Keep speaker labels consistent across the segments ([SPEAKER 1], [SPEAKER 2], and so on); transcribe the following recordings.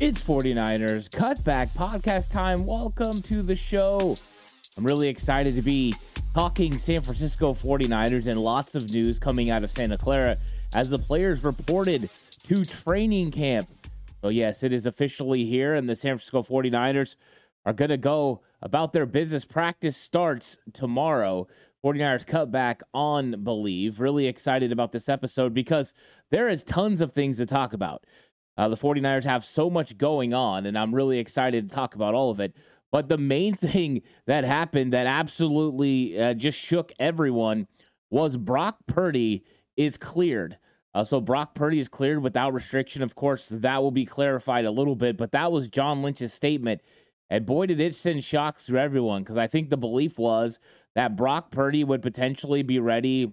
[SPEAKER 1] It's 49ers Cutback Podcast time. Welcome to the show. I'm really excited to be talking San Francisco 49ers and lots of news coming out of Santa Clara as the players reported to training camp. So, yes, it is officially here, and the San Francisco 49ers are going to go about their business. Practice starts tomorrow. 49ers Cutback on Believe. Really excited about this episode because there is tons of things to talk about. Uh, the 49ers have so much going on, and I'm really excited to talk about all of it. But the main thing that happened that absolutely uh, just shook everyone was Brock Purdy is cleared. Uh, so Brock Purdy is cleared without restriction. Of course, that will be clarified a little bit, but that was John Lynch's statement. And boy, did it send shocks through everyone because I think the belief was that Brock Purdy would potentially be ready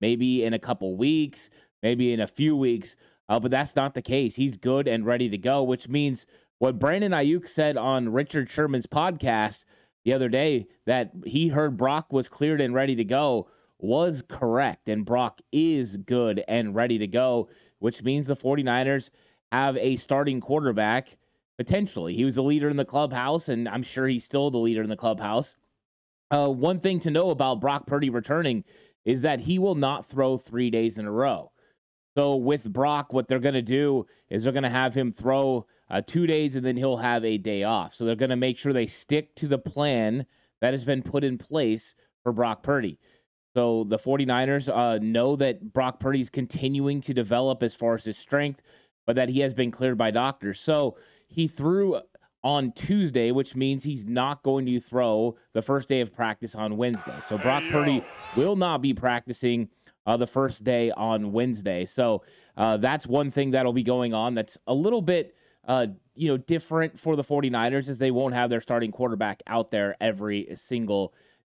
[SPEAKER 1] maybe in a couple weeks, maybe in a few weeks. Uh, but that's not the case. He's good and ready to go, which means what Brandon Aiyuk said on Richard Sherman's podcast the other day that he heard Brock was cleared and ready to go was correct. And Brock is good and ready to go, which means the 49ers have a starting quarterback potentially. He was a leader in the clubhouse, and I'm sure he's still the leader in the clubhouse. Uh, one thing to know about Brock Purdy returning is that he will not throw three days in a row. So with Brock, what they're going to do is they're going to have him throw uh, two days and then he'll have a day off. So they're going to make sure they stick to the plan that has been put in place for Brock Purdy. So the 49ers uh, know that Brock Purdy is continuing to develop as far as his strength, but that he has been cleared by doctors. So he threw on Tuesday, which means he's not going to throw the first day of practice on Wednesday. So Brock Purdy will not be practicing uh, the first day on Wednesday. So uh, that's one thing that'll be going on that's a little bit. Uh, you know, different for the 49ers is they won't have their starting quarterback out there every single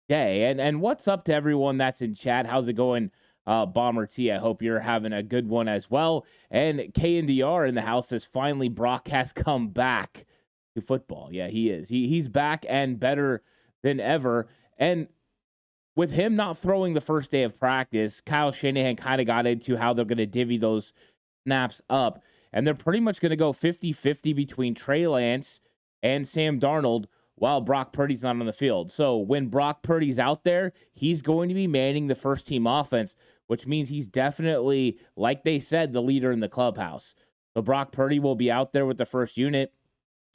[SPEAKER 1] day. And and what's up to everyone that's in chat? How's it going? Uh, Bomber T, I hope you're having a good one as well. And KNDR in the house says finally Brock has come back to football. Yeah, he is. He he's back and better than ever. And with him not throwing the first day of practice, Kyle Shanahan kind of got into how they're going to divvy those snaps up. And they're pretty much going to go 50 50 between Trey Lance and Sam Darnold while Brock Purdy's not on the field. So when Brock Purdy's out there, he's going to be manning the first team offense, which means he's definitely, like they said, the leader in the clubhouse. So Brock Purdy will be out there with the first unit.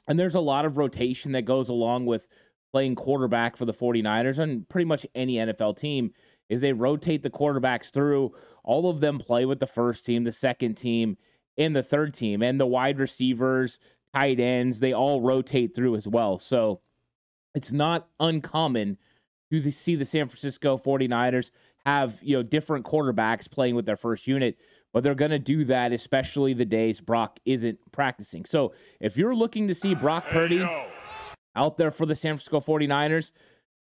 [SPEAKER 1] And there's a lot of rotation that goes along with playing quarterback for the 49ers and pretty much any NFL team is they rotate the quarterbacks through. All of them play with the first team, the second team, and the third team. And the wide receivers, tight ends, they all rotate through as well. So it's not uncommon to see the San Francisco 49ers have, you know, different quarterbacks playing with their first unit, but they're going to do that especially the days Brock isn't practicing. So, if you're looking to see Brock Purdy out there for the San Francisco 49ers,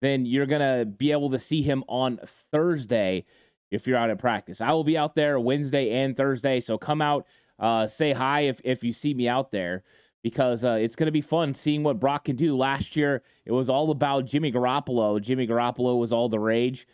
[SPEAKER 1] then you're going to be able to see him on Thursday if you're out at practice. I will be out there Wednesday and Thursday. So come out, uh, say hi if, if you see me out there because uh, it's going to be fun seeing what Brock can do. Last year, it was all about Jimmy Garoppolo. Jimmy Garoppolo was all the rage.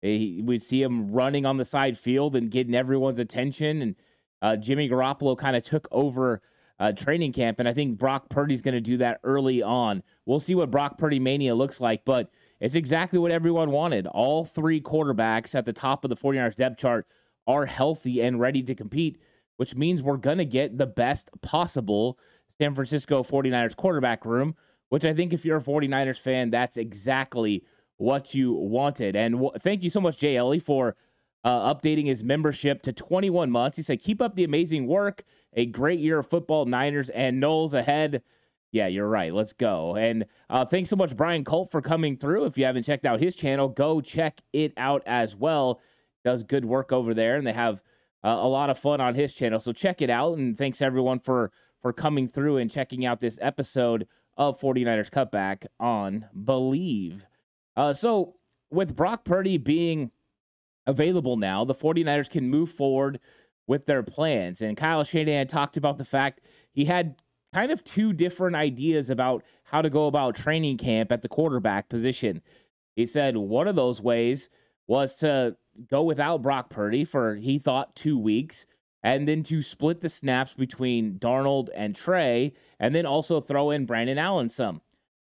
[SPEAKER 1] He, we'd see him running on the side field and getting everyone's attention. And uh, Jimmy Garoppolo kind of took over uh, training camp. And I think Brock Purdy's going to do that early on. We'll see what Brock Purdy mania looks like, but it's exactly what everyone wanted. All three quarterbacks at the top of the 49ers depth chart are healthy and ready to compete, which means we're going to get the best possible San Francisco 49ers quarterback room, which I think if you're a 49ers fan, that's exactly what you wanted. And w- thank you so much, Jay Ellie, for uh, updating his membership to 21 months. He said, Keep up the amazing work. A great year of football, Niners and Knowles ahead. Yeah, you're right. Let's go. And uh, thanks so much, Brian Colt, for coming through. If you haven't checked out his channel, go check it out as well. Does good work over there, and they have uh, a lot of fun on his channel. So check it out. And thanks everyone for for coming through and checking out this episode of 49ers Cutback on Believe. Uh, so, with Brock Purdy being available now, the 49ers can move forward with their plans. And Kyle Shanahan talked about the fact he had kind of two different ideas about how to go about training camp at the quarterback position. He said one of those ways was to go without Brock Purdy for, he thought, two weeks, and then to split the snaps between Darnold and Trey, and then also throw in Brandon Allen some.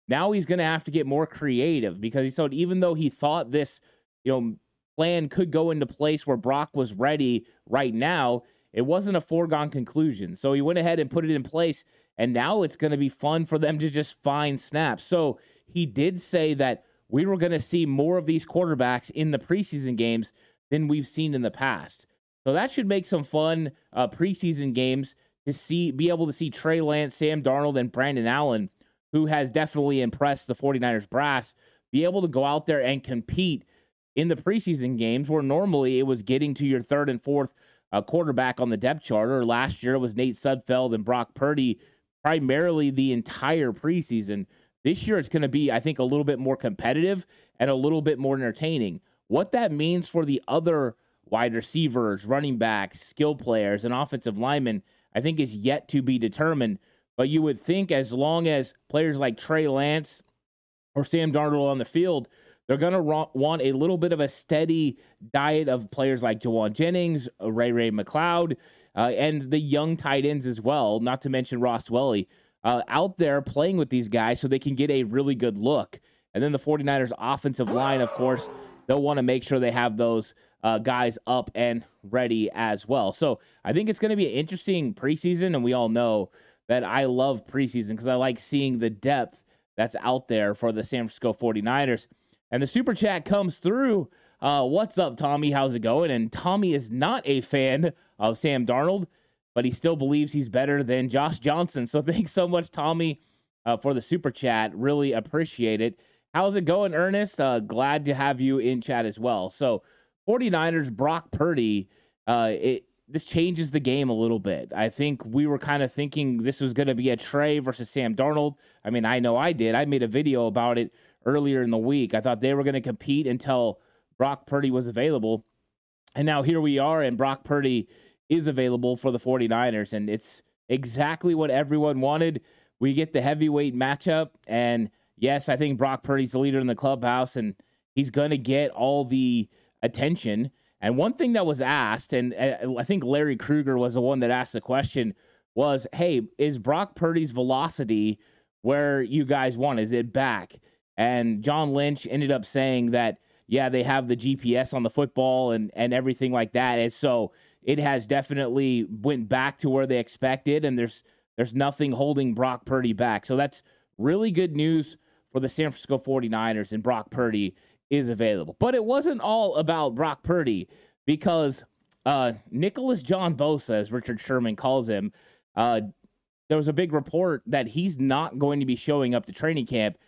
[SPEAKER 1] Now he's going to have to get more creative because he said even though he thought this, you know, plan could go into place where Brock was ready right now, it wasn't a foregone conclusion. So he went ahead and put it in place, and now it's going to be fun for them to just find snaps. So he did say that we were going to see more of these quarterbacks in the preseason games than we've seen in the past. So that should make some fun uh, preseason games to see, be able to see Trey Lance, Sam Darnold, and Brandon Allen, who has definitely impressed the 49ers brass, be able to go out there and compete in the preseason games where normally it was getting to your third and fourth uh, quarterback on the depth chart. Or last year it was Nate Sudfeld and Brock Purdy primarily the entire preseason. This year it's going to be, I think, a little bit more competitive and a little bit more entertaining. What that means for the other wide receivers, running backs, skill players, and offensive linemen, I think is yet to be determined. But you would think as long as players like Trey Lance or Sam Darnold on the field, they're going to want a little bit of a steady diet of players like Jauan Jennings, Ray Ray McCloud, uh, and the young tight ends as well, not to mention Ross Dwelley, uh, out there playing with these guys so they can get a really good look. And then the 49ers offensive line, of course, they'll want to make sure they have those uh, guys up and ready as well. So I think it's going to be an interesting preseason. And we all know that I love preseason because I like seeing the depth that's out there for the San Francisco 49ers. And the super chat comes through. Uh, what's up, Tommy? How's it going? And Tommy is not a fan of Sam Darnold, but he still believes he's better than Josh Johnson. So thanks so much, Tommy, uh, for the super chat. Really appreciate it. How's it going, Ernest? Uh, glad to have you in chat as well. So, 49ers, Brock Purdy, uh, it, this changes the game a little bit. I think we were kind of thinking this was going to be a Trey versus Sam Darnold. I mean, I know I did. I made a video about it earlier in the week. I thought they were going to compete until Brock Purdy was available. And now here we are, and Brock Purdy is available for the 49ers. And it's exactly what everyone wanted. We get the heavyweight matchup. And yes, I think Brock Purdy's the leader in the clubhouse, and he's going to get all the attention. And one thing that was asked, and uh, I think Larry Krueger was the one that asked the question, was hey, is Brock Purdy's velocity where you guys want? Is it back? And John Lynch ended up saying that, yeah, they have the GPS on the football and, and everything like that. And so it has definitely went back to where they expected, and there's there's nothing holding Brock Purdy back. So that's really good news for the San Francisco 49ers, and Brock Purdy is available. But it wasn't all about Brock Purdy because uh, Nicholas John Bosa, as Richard Sherman calls him, uh, there was a big report that he's not going to be showing up to training camp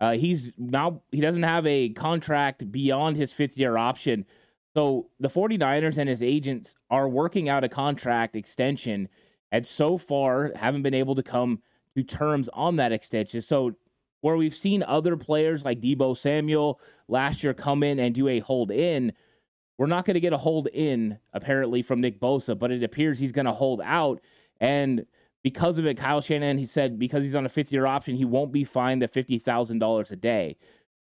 [SPEAKER 1] uh, he's now he doesn't have a contract beyond his fifth year option. So the 49ers and his agents are working out a contract extension and so far haven't been able to come to terms on that extension. So where we've seen other players like Deebo Samuel last year come in and do a hold in, we're not going to get a hold in apparently from Nick Bosa, but it appears he's going to hold out and because of it, Kyle Shanahan, he said because he's on a fifth year option, he won't be fined the $50,000 a day.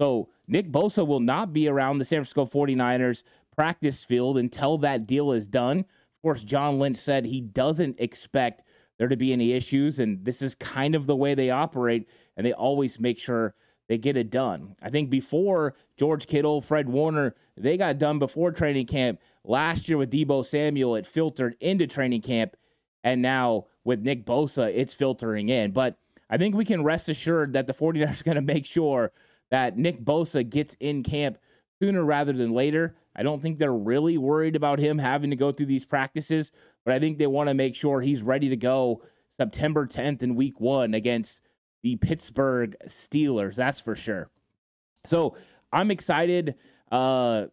[SPEAKER 1] So Nick Bosa will not be around the San Francisco 49ers practice field until that deal is done. Of course, John Lynch said he doesn't expect there to be any issues, and this is kind of the way they operate, and they always make sure they get it done. I think before George Kittle, Fred Warner, they got done before training camp. Last year with Deebo Samuel, it filtered into training camp, and now with Nick Bosa, it's filtering in. But I think we can rest assured that the 49ers are going to make sure that Nick Bosa gets in camp sooner rather than later. I don't think they're really worried about him having to go through these practices, but I think they want to make sure he's ready to go September 10th in week one against the Pittsburgh Steelers. That's for sure. So I'm excited uh,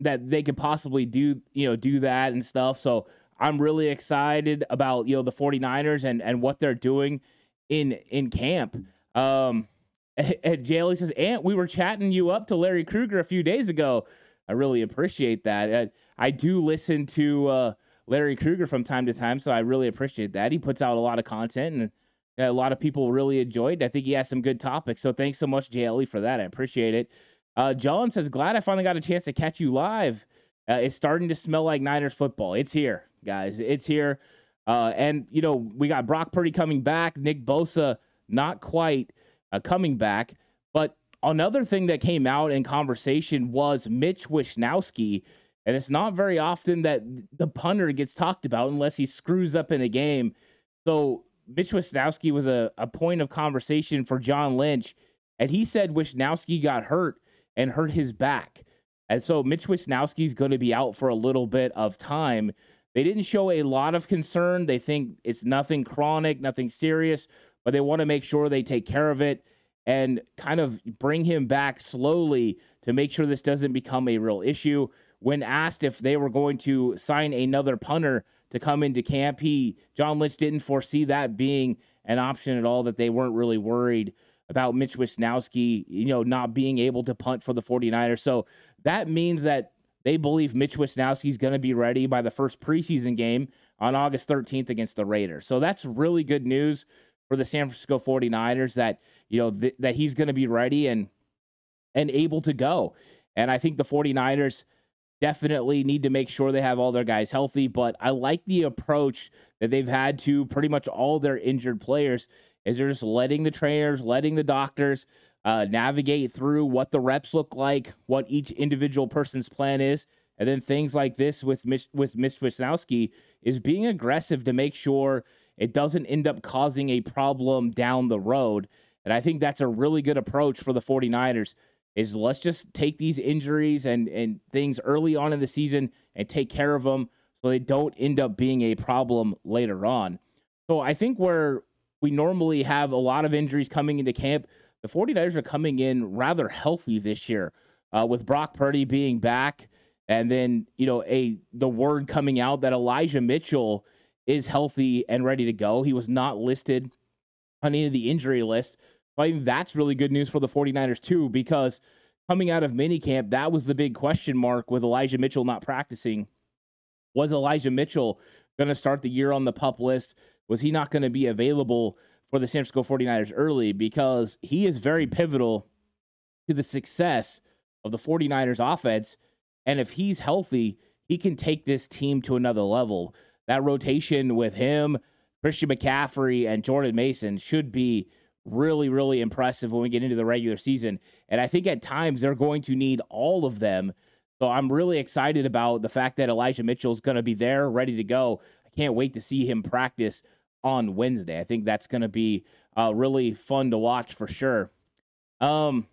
[SPEAKER 1] that they could possibly do, you know, do that and stuff. So I'm really excited about you know the 49ers and and what they're doing in in camp. Um, and Jaylee says, "Ant, we were chatting you up to Larry Krueger a few days ago. I really appreciate that. I, I do listen to uh, Larry Krueger from time to time, so I really appreciate that. He puts out a lot of content, and a lot of people really enjoyed. I think he has some good topics. So thanks so much, JLE, for that. I appreciate it. Uh, John says, "Glad I finally got a chance to catch you live. Uh, it's starting to smell like Niners football. It's here, guys. It's here." Uh, and you know we got Brock Purdy coming back, Nick Bosa not quite uh, coming back. But another thing that came out in conversation was Mitch Wishnowsky. And it's not very often that the punter gets talked about unless he screws up in a game. So Mitch Wishnowsky was a, a point of conversation for John Lynch. And he said Wishnowsky got hurt and hurt his back. And so Mitch Wishnowsky is going to be out for a little bit of time. They didn't show a lot of concern. They think it's nothing chronic, nothing serious but they want to make sure they take care of it and kind of bring him back slowly to make sure this doesn't become a real issue. When asked if they were going to sign another punter to come into camp, he John Lynch didn't foresee that being an option at all, that they weren't really worried about Mitch Wishnowsky, you know, not being able to punt for the 49ers. So that means that they believe Mitch Wishnowsky is going to be ready by the first preseason game on August 13th against the Raiders. So that's really good news for the San Francisco 49ers that, you know, th- that he's going to be ready and and able to go. And I think the 49ers definitely need to make sure they have all their guys healthy, but I like the approach that they've had to pretty much all their injured players is they're just letting the trainers, letting the doctors uh, navigate through what the reps look like, what each individual person's plan is, and then things like this with with Mitch Wishnowsky is being aggressive to make sure it doesn't end up causing a problem down the road. And I think that's a really good approach for the 49ers is let's just take these injuries and, and things early on in the season and take care of them so they don't end up being a problem later on. So I think where we normally have a lot of injuries coming into camp, the 49ers are coming in rather healthy this year uh, with Brock Purdy being back. And then, you know, a the word coming out that Elijah Mitchell – is healthy and ready to go. He was not listed on any of the injury list. But I think that's really good news for the 49ers, too, because coming out of minicamp, that was the big question mark with Elijah Mitchell not practicing. Was Elijah Mitchell going to start the year on the pup list? Was he not going to be available for the San Francisco 49ers early? Because he is very pivotal to the success of the 49ers offense. And if he's healthy, he can take this team to another level that rotation with him, Christian McCaffrey, and Jordan Mason should be really, really impressive when we get into the regular season. And I think at times they're going to need all of them. So I'm really excited about the fact that Elijah Mitchell is going to be there, ready to go. I can't wait to see him practice on Wednesday. I think that's going to be uh, really fun to watch for sure. Um,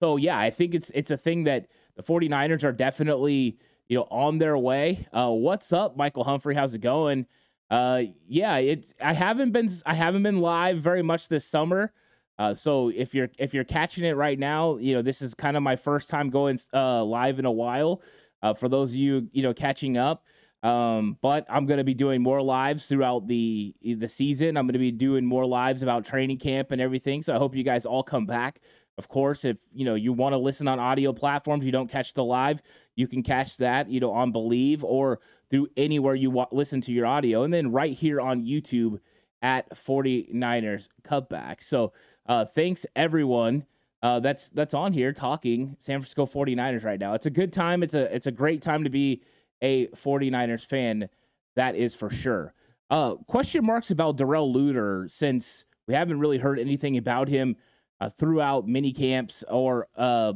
[SPEAKER 1] so yeah, I think it's it's a thing that the 49ers are definitely you know, on their way. Uh, what's up, Michael Humphrey? How's it going? Uh, yeah, it's I haven't been I haven't been live very much this summer. Uh, so if you're if you're catching it right now, you know this is kind of my first time going uh, live in a while. Uh, for those of you you know catching up, um, but I'm going to be doing more lives throughout the the season. I'm going to be doing more lives about training camp and everything. So I hope you guys all come back. Of course, if you know you want to listen on audio platforms, you don't catch the live, you can catch that, you know, on Believe or through anywhere you wa- listen to your audio, and then right here on YouTube at 49ers Cutback. So, uh, thanks everyone. Uh, that's that's on here talking San Francisco 49ers right now. It's a good time. It's a it's a great time to be a 49ers fan. That is for sure. Uh, question marks about Darrell Luter since we haven't really heard anything about him uh, throughout mini camps or uh,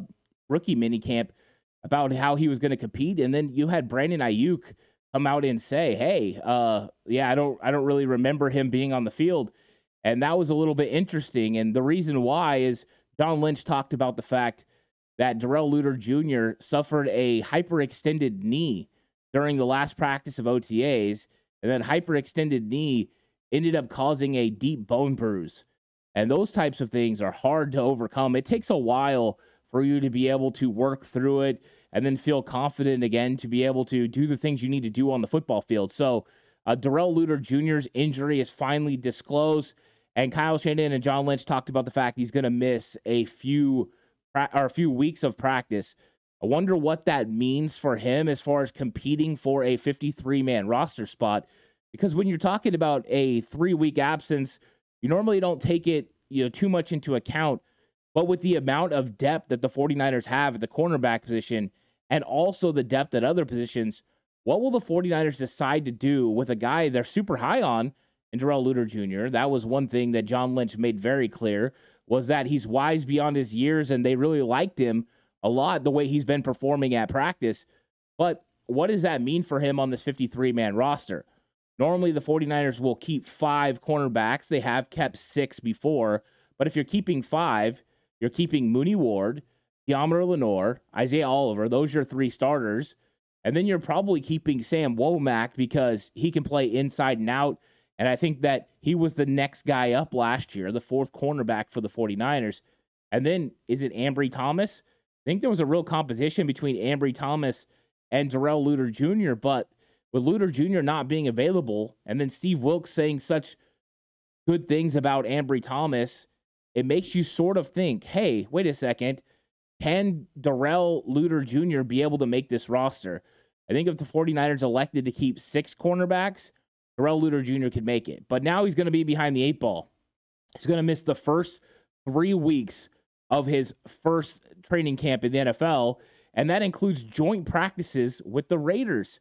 [SPEAKER 1] rookie mini camp about how he was going to compete, and then you had Brandon Aiyuk come out and say, "Hey, uh, yeah, I don't, I don't really remember him being on the field," and that was a little bit interesting. And the reason why is John Lynch talked about the fact that Darrell Luter Jr. suffered a hyperextended knee during the last practice of OTAs, and that hyperextended knee ended up causing a deep bone bruise. And those types of things are hard to overcome. It takes a while for you to be able to work through it and then feel confident again to be able to do the things you need to do on the football field. So, uh, Darrell Luter Jr.'s injury is finally disclosed, and Kyle Shanahan and John Lynch talked about the fact he's going to miss a few or a few weeks of practice. I wonder what that means for him as far as competing for a 53 man roster spot. Because when you're talking about a three week absence, you normally don't take it you know too much into account. But with the amount of depth that the 49ers have at the cornerback position and also the depth at other positions, what will the 49ers decide to do with a guy they're super high on in Darrell Luter Jr.? That was one thing that John Lynch made very clear was that he's wise beyond his years and they really liked him a lot the way he's been performing at practice. But what does that mean for him on this 53 man roster? Normally, the 49ers will keep five cornerbacks. They have kept six before. But if you're keeping five, you're keeping Mooney Ward, Deommodore Lenoir, Isaiah Oliver. Those are your three starters. And then you're probably keeping Sam Womack because he can play inside and out. And I think that he was the next guy up last year, the fourth cornerback for the 49ers. And then is it Ambry Thomas? I think there was a real competition between Ambry Thomas and Darrell Luter Jr., but with Luter Jr. not being available, and then Steve Wilks saying such good things about Ambry Thomas, it makes you sort of think, hey, wait a second, can Darrell Luter Jr. be able to make this roster? I think if the 49ers elected to keep six cornerbacks, Darrell Luter Jr. could make it. But now he's going to be behind the eight ball. He's going to miss the first three weeks of his first training camp in the NFL, and that includes joint practices with the Raiders.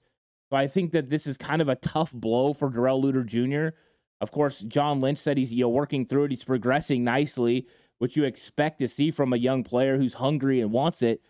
[SPEAKER 1] So I think that this is kind of a tough blow for Darrell Luter Jr. Of course, John Lynch said he's you know working through it. He's progressing nicely, which you expect to see from a young player who's hungry and wants it.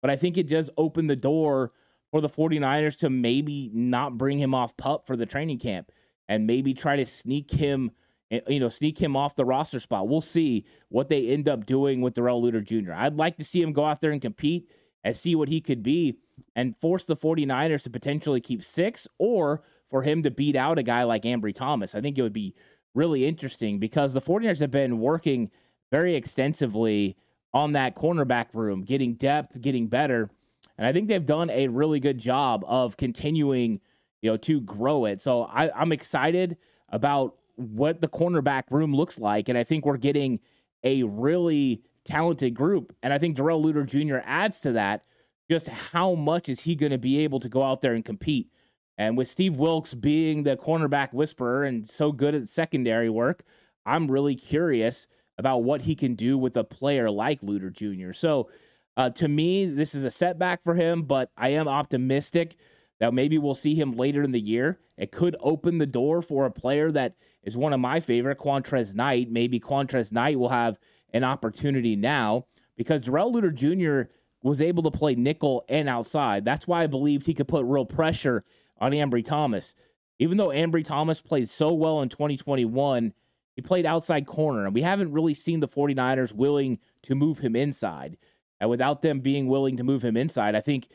[SPEAKER 1] But I think it does open the door for the 49ers to maybe not bring him off pup for the training camp and maybe try to sneak him you know, sneak him off the roster spot. We'll see what they end up doing with Darrell Luter Jr. I'd like to see him go out there and compete and see what he could be and force the 49ers to potentially keep six or for him to beat out a guy like Ambry Thomas. I think it would be really interesting because the 49ers have been working very extensively on that cornerback room, getting depth, getting better. And I think they've done a really good job of continuing, you know, to grow it. So I, I'm excited about what the cornerback room looks like. And I think we're getting a really talented group. And I think Darrell Luter Jr. adds to that just how much is he going to be able to go out there and compete? And with Steve Wilks being the cornerback whisperer and so good at secondary work, I'm really curious about what he can do with a player like Luter Jr. So, uh, to me, this is a setback for him, but I am optimistic that maybe we'll see him later in the year. It could open the door for a player that is one of my favorite, Qwuantrezz Knight. Maybe Qwuantrezz Knight will have an opportunity now because Darrell Luter Jr was able to play nickel and outside. That's why I believed he could put real pressure on Ambry Thomas. Even though Ambry Thomas played so well in 2021, he played outside corner, and we haven't really seen the 49ers willing to move him inside. And without them being willing to move him inside, I think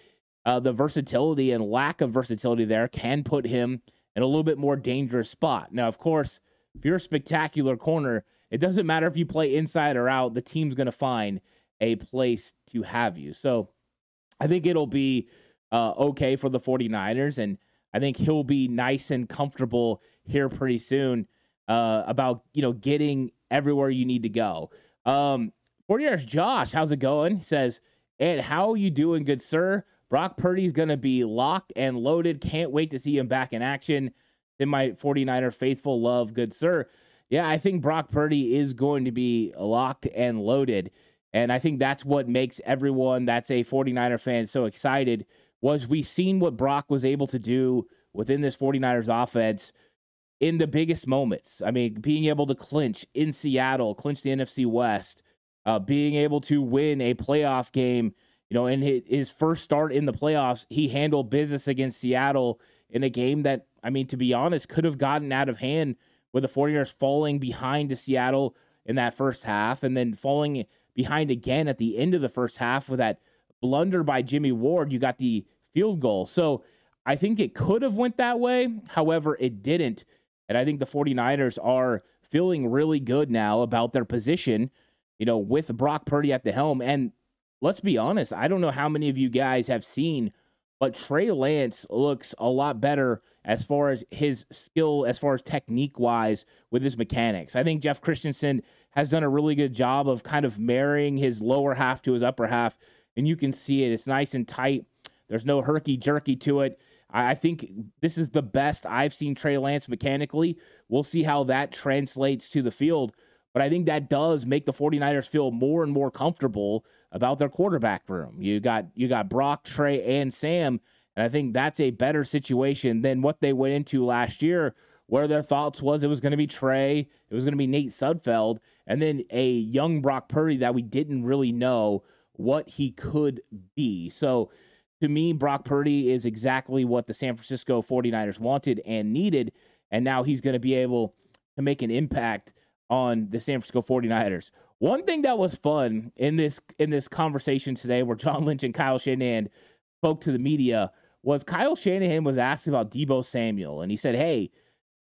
[SPEAKER 1] uh, the versatility and lack of versatility there can put him in a little bit more dangerous spot. Now, of course, if you're a spectacular corner, it doesn't matter if you play inside or out, the team's going to find a place to have you. So I think it'll be uh, okay for the 49ers. And I think he'll be nice and comfortable here pretty soon uh, about, you know, getting everywhere you need to go. Um, 49ers Josh, how's it going? He says, and how are you doing, good sir? Brock Purdy's going to be locked and loaded. Can't wait to see him back in action. In my 49er faithful love, good sir. Yeah, I think Brock Purdy is going to be locked and loaded. And I think that's what makes everyone that's a 49er fan so excited was we seen what Brock was able to do within this 49ers offense in the biggest moments. I mean, being able to clinch in Seattle, clinch the NFC West, uh, being able to win a playoff game. You know, in his first start in the playoffs, he handled business against Seattle in a game that, I mean, to be honest, could have gotten out of hand with the 49ers falling behind to Seattle in that first half and then falling behind again at the end of the first half with that blunder by Jimmy Ward. You got the field goal. So I think it could have went that way. However, it didn't. And I think the 49ers are feeling really good now about their position, you know, with Brock Purdy at the helm. And let's be honest, I don't know how many of you guys have seen, but Trey Lance looks a lot better as far as his skill, as far as technique wise with his mechanics. I think Jeff Christensen has done a really good job of kind of marrying his lower half to his upper half, and you can see it. It's nice and tight. There's no herky jerky to it. I think this is the best I've seen Trey Lance mechanically. We'll see how that translates to the field. But I think that does make the 49ers feel more and more comfortable about their quarterback room. You got you got Brock, Trey, and Sam, and I think that's a better situation than what they went into last year, where their thoughts was it was going to be Trey, it was going to be Nate Sudfeld, and then a young Brock Purdy that we didn't really know what he could be. So to me, Brock Purdy is exactly what the San Francisco 49ers wanted and needed. And now he's going to be able to make an impact on the San Francisco 49ers. One thing that was fun in this in this conversation today where John Lynch and Kyle Shanahan spoke to the media was Kyle Shanahan was asked about Deebo Samuel and he said, "Hey,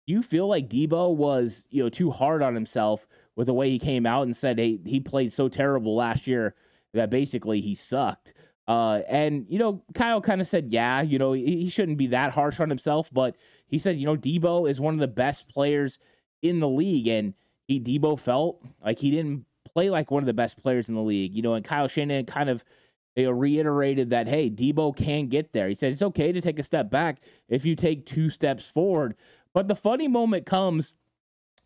[SPEAKER 1] you feel like Deebo was, you know, too hard on himself with the way he came out and said, "Hey, he played so terrible last year that basically he sucked." Uh, and you know, Kyle kind of said, yeah, you know, he, he shouldn't be that harsh on himself, but he said, you know, Deebo is one of the best players in the league, and he Deebo felt like he didn't play like one of the best players in the league, you know, and Kyle Shanahan kind of reiterated that hey, Deebo can get there. He said it's okay to take a step back if you take two steps forward. But the funny moment comes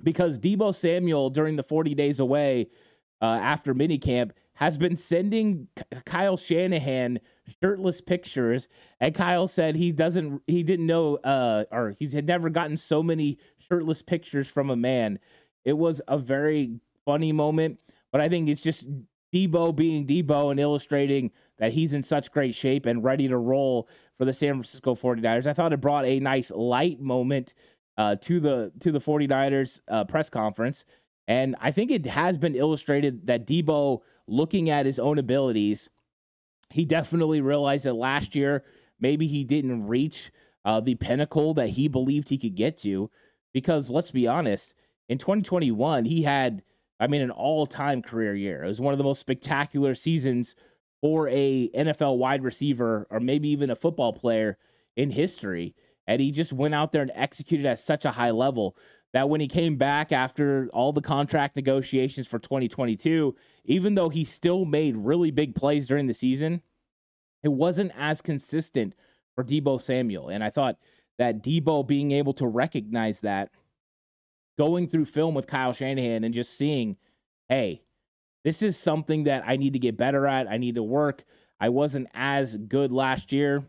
[SPEAKER 1] because Deebo Samuel during the 40 days away uh, after minicamp has been sending Kyle Shanahan shirtless pictures, and Kyle said he doesn't, he didn't know, uh, or he's had never gotten so many shirtless pictures from a man. It was a very funny moment, but I think it's just Deebo being Deebo and illustrating that he's in such great shape and ready to roll for the San Francisco 49ers. I thought it brought a nice light moment uh, to the to the 49ers uh, press conference. And I think it has been illustrated that Deebo looking at his own abilities, he definitely realized that last year maybe he didn't reach uh, the pinnacle that he believed he could get to. Because let's be honest, in 2021, he had, I mean, an all time career year. It was one of the most spectacular seasons for a NFL wide receiver or maybe even a football player in history. And he just went out there and executed at such a high level that when he came back after all the contract negotiations for 2022, even though he still made really big plays during the season, it wasn't as consistent for Deebo Samuel. And I thought that Deebo being able to recognize that, going through film with Kyle Shanahan and just seeing, hey, this is something that I need to get better at. I need to work. I wasn't as good last year.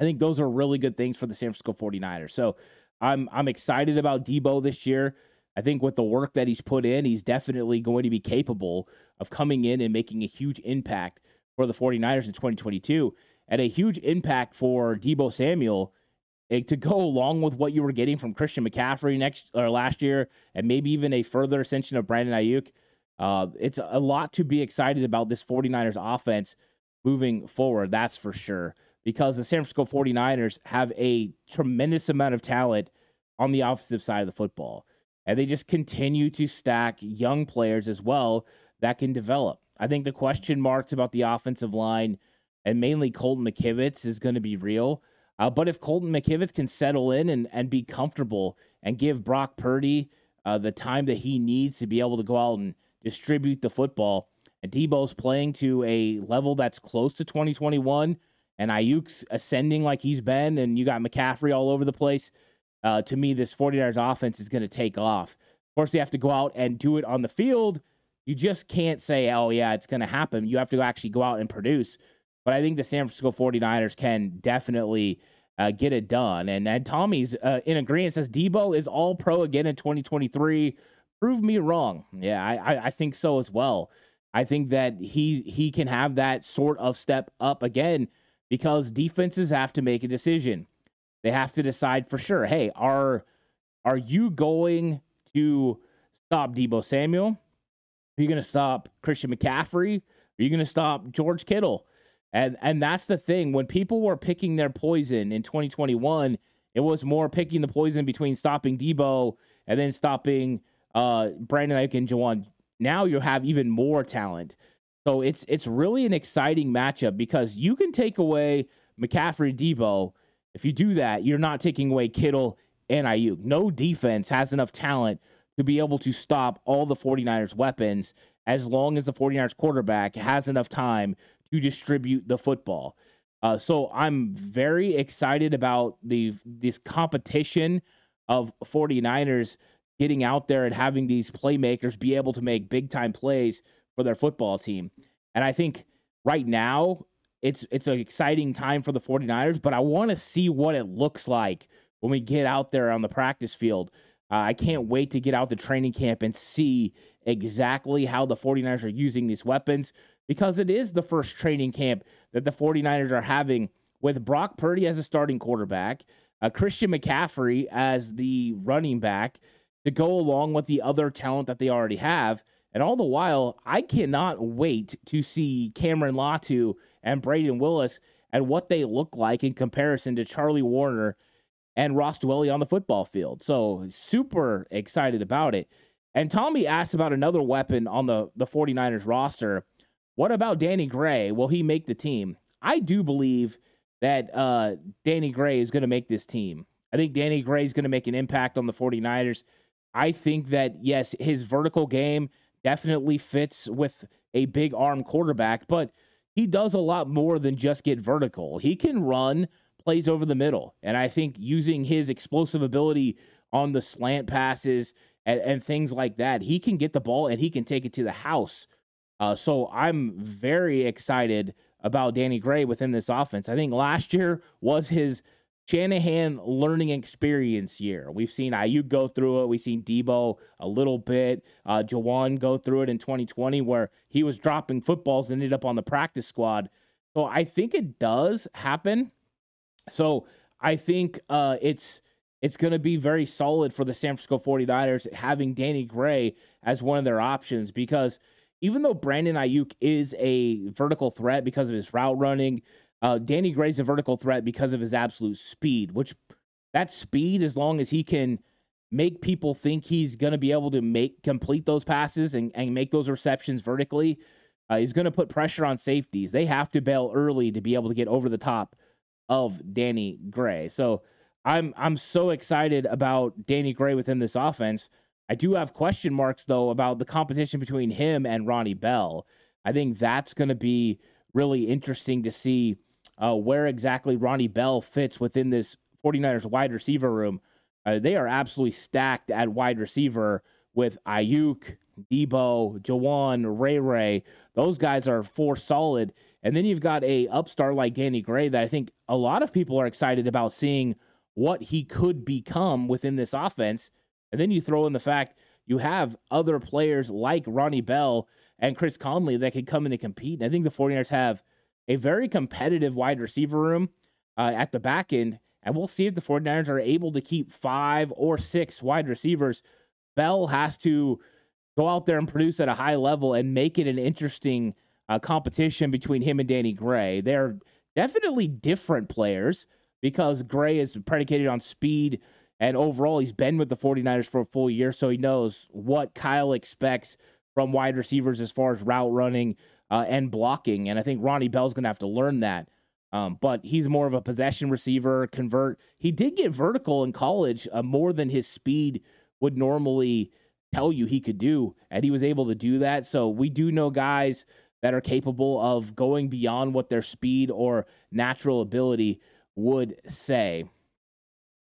[SPEAKER 1] I think those are really good things for the San Francisco 49ers. So I'm I'm excited about Deebo this year. I think with the work that he's put in, he's definitely going to be capable of coming in and making a huge impact for the 49ers in 2022 and a huge impact for Deebo Samuel to go along with what you were getting from Christian McCaffrey next or last year and maybe even a further ascension of Brandon Aiyuk. Uh, it's a lot to be excited about this 49ers offense moving forward, that's for sure because the San Francisco 49ers have a tremendous amount of talent on the offensive side of the football. And they just continue to stack young players as well that can develop. I think the question marks about the offensive line and mainly Colton McKivitz is going to be real. Uh, but if Colton McKivitz can settle in and, and be comfortable and give Brock Purdy uh, the time that he needs to be able to go out and distribute the football, and Deebo's playing to a level that's close to 2021 and Aiyuk's ascending like he's been, and you got McCaffrey all over the place, uh, to me, this 49ers offense is going to take off. Of course, you have to go out and do it on the field. You just can't say, oh, yeah, it's going to happen. You have to actually go out and produce. But I think the San Francisco 49ers can definitely uh, get it done. And, and Tommy's uh, in agreement says Deebo is all pro again in 2023. Prove me wrong. Yeah, I, I, I think so as well. I think that he he can have that sort of step up again because defenses have to make a decision. They have to decide for sure. Hey, are are you going to stop Deebo Samuel? Are you going to stop Christian McCaffrey? Are you going to stop George Kittle? And and that's the thing. When people were picking their poison in 2021, it was more picking the poison between stopping Deebo and then stopping uh, Brandon Aiyuk and Jauan. Now you have even more talent. So it's it's really an exciting matchup because you can take away McCaffrey Deebo. If you do that, you're not taking away Kittle and Aiyuk. No defense has enough talent to be able to stop all the 49ers weapons as long as the 49ers quarterback has enough time to distribute the football. Uh, so I'm very excited about the this competition of 49ers getting out there and having these playmakers be able to make big time plays for their football team. And I think right now it's it's an exciting time for the 49ers, but I want to see what it looks like when we get out there on the practice field. Uh, I can't wait to get out to training camp and see exactly how the 49ers are using these weapons because it is the first training camp that the 49ers are having with Brock Purdy as a starting quarterback, uh, Christian McCaffrey as the running back to go along with the other talent that they already have. And all the while, I cannot wait to see Cameron Latu and Brayden Willis and what they look like in comparison to Charlie Woerner and Ross Dwelley on the football field. So super excited about it. And Tommy asked about another weapon on the, the 49ers roster. What about Danny Gray? Will he make the team? I do believe that uh, Danny Gray is going to make this team. I think Danny Gray is going to make an impact on the 49ers. I think that, yes, his vertical game definitely fits with a big arm quarterback, but he does a lot more than just get vertical. He can run plays over the middle. And I think using his explosive ability on the slant passes and, and things like that, he can get the ball and he can take it to the house. Uh, so I'm very excited about Danny Gray within this offense. I think last year was his Shanahan learning experience year. We've seen Aiyuk go through it. We've seen Deebo a little bit. Uh, Jauan go through it in 2020 where he was dropping footballs and ended up on the practice squad. So I think it does happen so I think uh, it's it's going to be very solid for the San Francisco 49ers having Danny Gray as one of their options because even though Brandon Aiyuk is a vertical threat because of his route running, uh, Danny Gray's a vertical threat because of his absolute speed, which that speed, as long as he can make people think he's going to be able to make complete those passes and, and make those receptions vertically, uh, he's going to put pressure on safeties. They have to bail early to be able to get over the top of Danny Gray. So I'm I'm so excited about Danny Gray within this offense. I do have question marks though about the competition between him and Ronnie Bell. I think that's going to be really interesting to see uh, where exactly Ronnie Bell fits within this 49ers wide receiver room. Uh, they are absolutely stacked at wide receiver with Aiyuk, Deebo, Jauan, Ray Ray. Those guys are four solid. And then you've got a upstart like Danny Gray that I think a lot of people are excited about seeing what he could become within this offense. And then you throw in the fact you have other players like Ronnie Bell and Chris Conley that could come in and compete. And I think the 49ers have a very competitive wide receiver room uh, at the back end. And we'll see if the 49ers are able to keep five or six wide receivers. Bell has to go out there and produce at a high level and make it an interesting uh, competition between him and Danny Gray. They're definitely different players because Gray is predicated on speed and overall he's been with the 49ers for a full year, so he knows what Kyle expects from wide receivers as far as route running uh, and blocking. And I think Ronnie Bell's going to have to learn that. Um, but he's more of a possession receiver, convert. He did get vertical in college uh, more than his speed would normally tell you he could do, and he was able to do that. So we do know guys that are capable of going beyond what their speed or natural ability would say.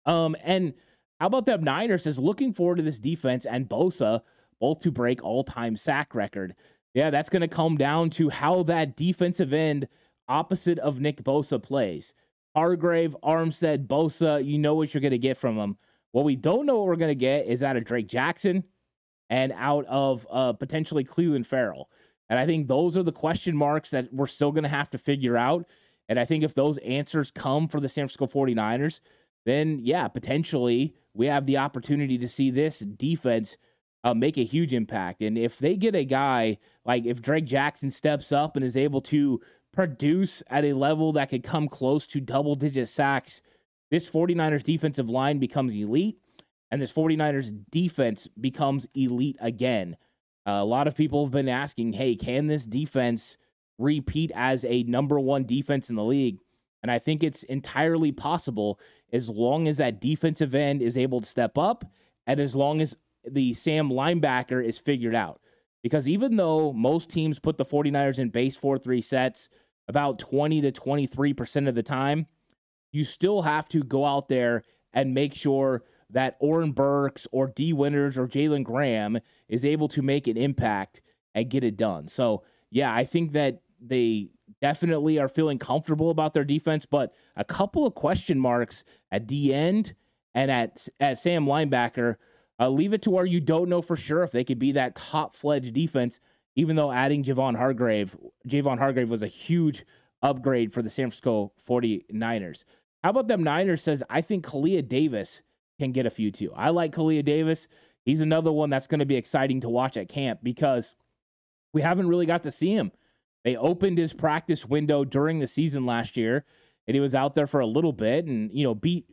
[SPEAKER 1] Um, and how about the Niners is looking forward to this defense and Bosa both to break all-time sack record. Yeah, that's going to come down to how that defensive end opposite of Nick Bosa plays. Hargrave, Armstead, Bosa, you know what you're going to get from them. What we don't know what we're going to get is out of Drake Jackson and out of uh, potentially Clelin Ferrell. And I think those are the question marks that we're still going to have to figure out. And I think if those answers come for the San Francisco 49ers, then yeah, potentially we have the opportunity to see this defense uh, make a huge impact. And if they get a guy like if Drake Jackson steps up and is able to produce at a level that could come close to double digit sacks, this 49ers defensive line becomes elite and this 49ers defense becomes elite again. Uh, a lot of people have been asking, hey, can this defense repeat as a number one defense in the league? And I think it's entirely possible as long as that defensive end is able to step up and as long as the Sam linebacker is figured out. Because even though most teams put the 49ers in base 4 3 sets about 20 to 23% of the time, you still have to go out there and make sure that Oren Burks or Dee Winters or Jalen Graham is able to make an impact and get it done. So, yeah, I think that they definitely are feeling comfortable about their defense, but a couple of question marks at the end and at at Sam linebacker. Uh, leave it to where you don't know for sure if they could be that top fledged defense. Even though adding Javon Hargrave, Javon Hargrave was a huge upgrade for the San Francisco 49ers. How about them Niners says, I think Kalia Davis can get a few too. I like Kalia Davis. He's another one that's going to be exciting to watch at camp because we haven't really got to see him. They opened his practice window during the season last year, and he was out there for a little bit. And you know, beat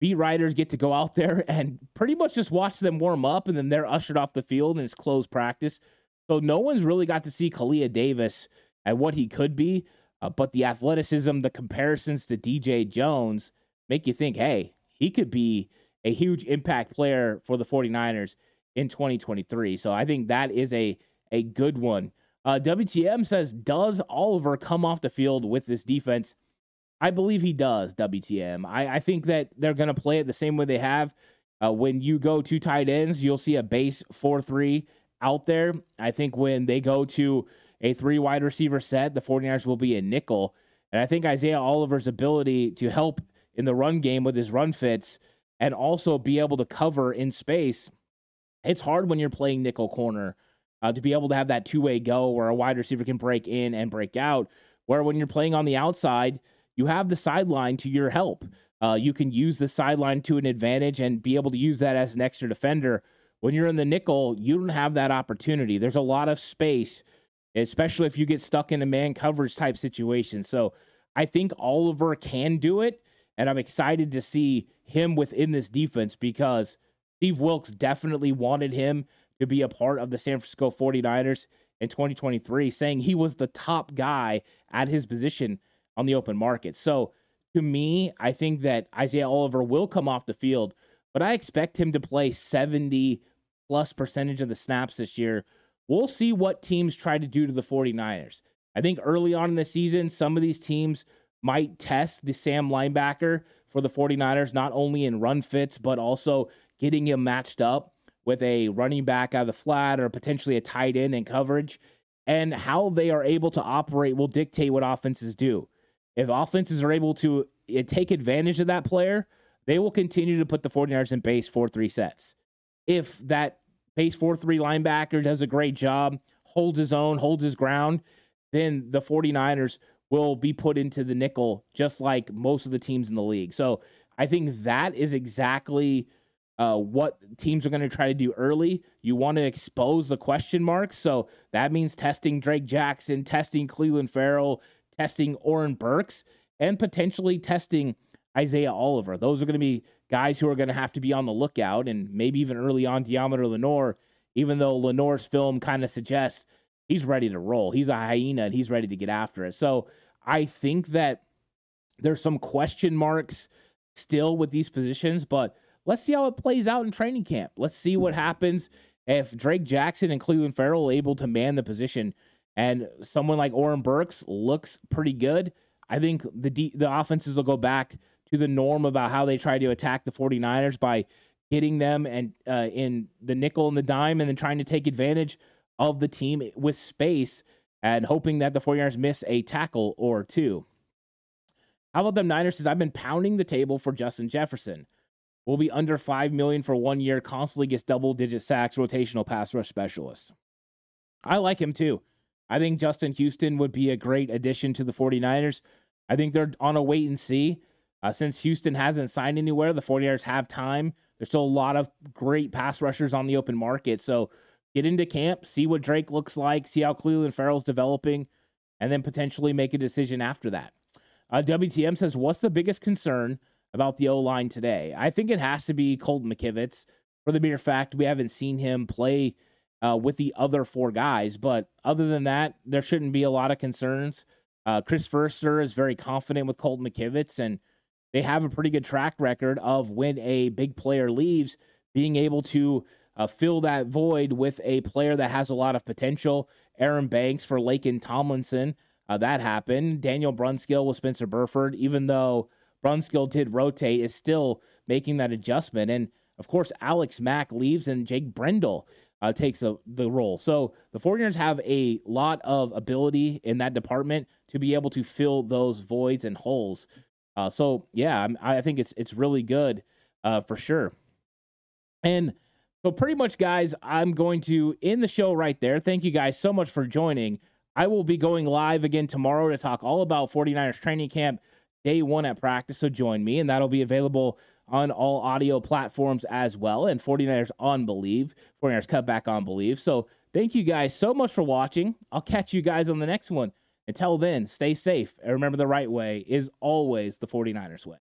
[SPEAKER 1] beat writers get to go out there and pretty much just watch them warm up, and then they're ushered off the field and it's closed practice. So no one's really got to see Kalia Davis and what he could be. Uh, but the athleticism, the comparisons to DJ Jones make you think, hey, he could be a huge impact player for the 49ers in 2023. So I think that is a a good one uh, WTM says, Does Oliver come off the field with this defense? I believe he does, WTM. I, I think that they're going to play it the same way they have. Uh, when you go to tight ends, you'll see a base 4 3 out there. I think when they go to a three wide receiver set, the 49ers will be a nickel. And I think Isaiah Oliver's ability to help in the run game with his run fits and also be able to cover in space, it's hard when you're playing nickel corner uh, to be able to have that two way go where a wide receiver can break in and break out. Where when you're playing on the outside, you have the sideline to your help. Uh, you can use the sideline to an advantage and be able to use that as an extra defender. When you're in the nickel, you don't have that opportunity. There's a lot of space, especially if you get stuck in a man coverage type situation. So I think Oliver can do it. And I'm excited to see him within this defense because Steve Wilks definitely wanted him to be a part of the San Francisco 49ers in 2023, saying he was the top guy at his position on the open market. So to me, I think that Isaiah Oliver will come off the field, but I expect him to play 70 plus percentage of the snaps this year. We'll see what teams try to do to the 49ers. I think early on in the season, some of these teams might test the Sam linebacker for the 49ers, not only in run fits, but also getting him matched up with a running back out of the flat or potentially a tight end in coverage. And how they are able to operate will dictate what offenses do. If offenses are able to eh, take advantage of that player, they will continue to put the 49ers in base 4 3 sets. If that base 4 3 linebacker does a great job, holds his own, holds his ground, then the 49ers will be put into the nickel just like most of the teams in the league. So I think that is exactly uh, what teams are going to try to do early. You want to expose the question marks. So that means testing Drake Jackson, testing Clelin Ferrell, testing Oren Burks, and potentially testing Isaiah Oliver. Those are going to be guys who are going to have to be on the lookout, and maybe even early on, Deommodore Lenoir, even though Lenoir's film kind of suggests he's ready to roll. He's a hyena and he's ready to get after it. So I think that there's some question marks still with these positions, but let's see how it plays out in training camp. Let's see what happens if Drake Jackson and Clelin Ferrell are able to man the position and someone like Oren Burks looks pretty good. I think the D, the offenses will go back to the norm about how they try to attack the 49ers by hitting them and uh, in the nickel and the dime and then trying to take advantage of the team with space and hoping that the 49ers miss a tackle or two. How about them Niners? Since I've been pounding the table for Justin Jefferson will be under five million for one year. Constantly gets double digit sacks, rotational pass rush specialist. I like him too. I think Justin Houston would be a great addition to the 49ers. I think they're on a wait and see. Uh, since Houston hasn't signed anywhere, the 49ers have time. There's still a lot of great pass rushers on the open market. So get into camp, see what Drake looks like, see how Clelin Ferrell's developing, and then potentially make a decision after that. Uh, WTM says, What's the biggest concern about the O line today. I think it has to be Colton McKivitz for the mere fact we haven't seen him play uh, with the other four guys. But other than that, there shouldn't be a lot of concerns. Uh, Chris Foerster is very confident with Colton McKivitz, and they have a pretty good track record of when a big player leaves, being able to uh, fill that void with a player that has a lot of potential. Aaron Banks for Laken Tomlinson. Uh, that happened. Daniel Brunskill with Spencer Burford, even though Brunskill did rotate, is still making that adjustment. And of course, Alex Mack leaves and Jake Brendel uh, takes a, the role. So the 49ers have a lot of ability in that department to be able to fill those voids and holes. Uh, so yeah, I, I think it's it's really good uh, for sure. And so pretty much, guys, I'm going to end the show right there. Thank you guys so much for joining. I will be going live again tomorrow to talk all about 49ers training camp day one at practice. So join me, and that'll be available on all audio platforms as well. And 49ers on Believe, 49ers cut back on Believe. So thank you guys so much for watching. I'll catch you guys on the next one. Until then, stay safe and remember the right way is always the 49ers way.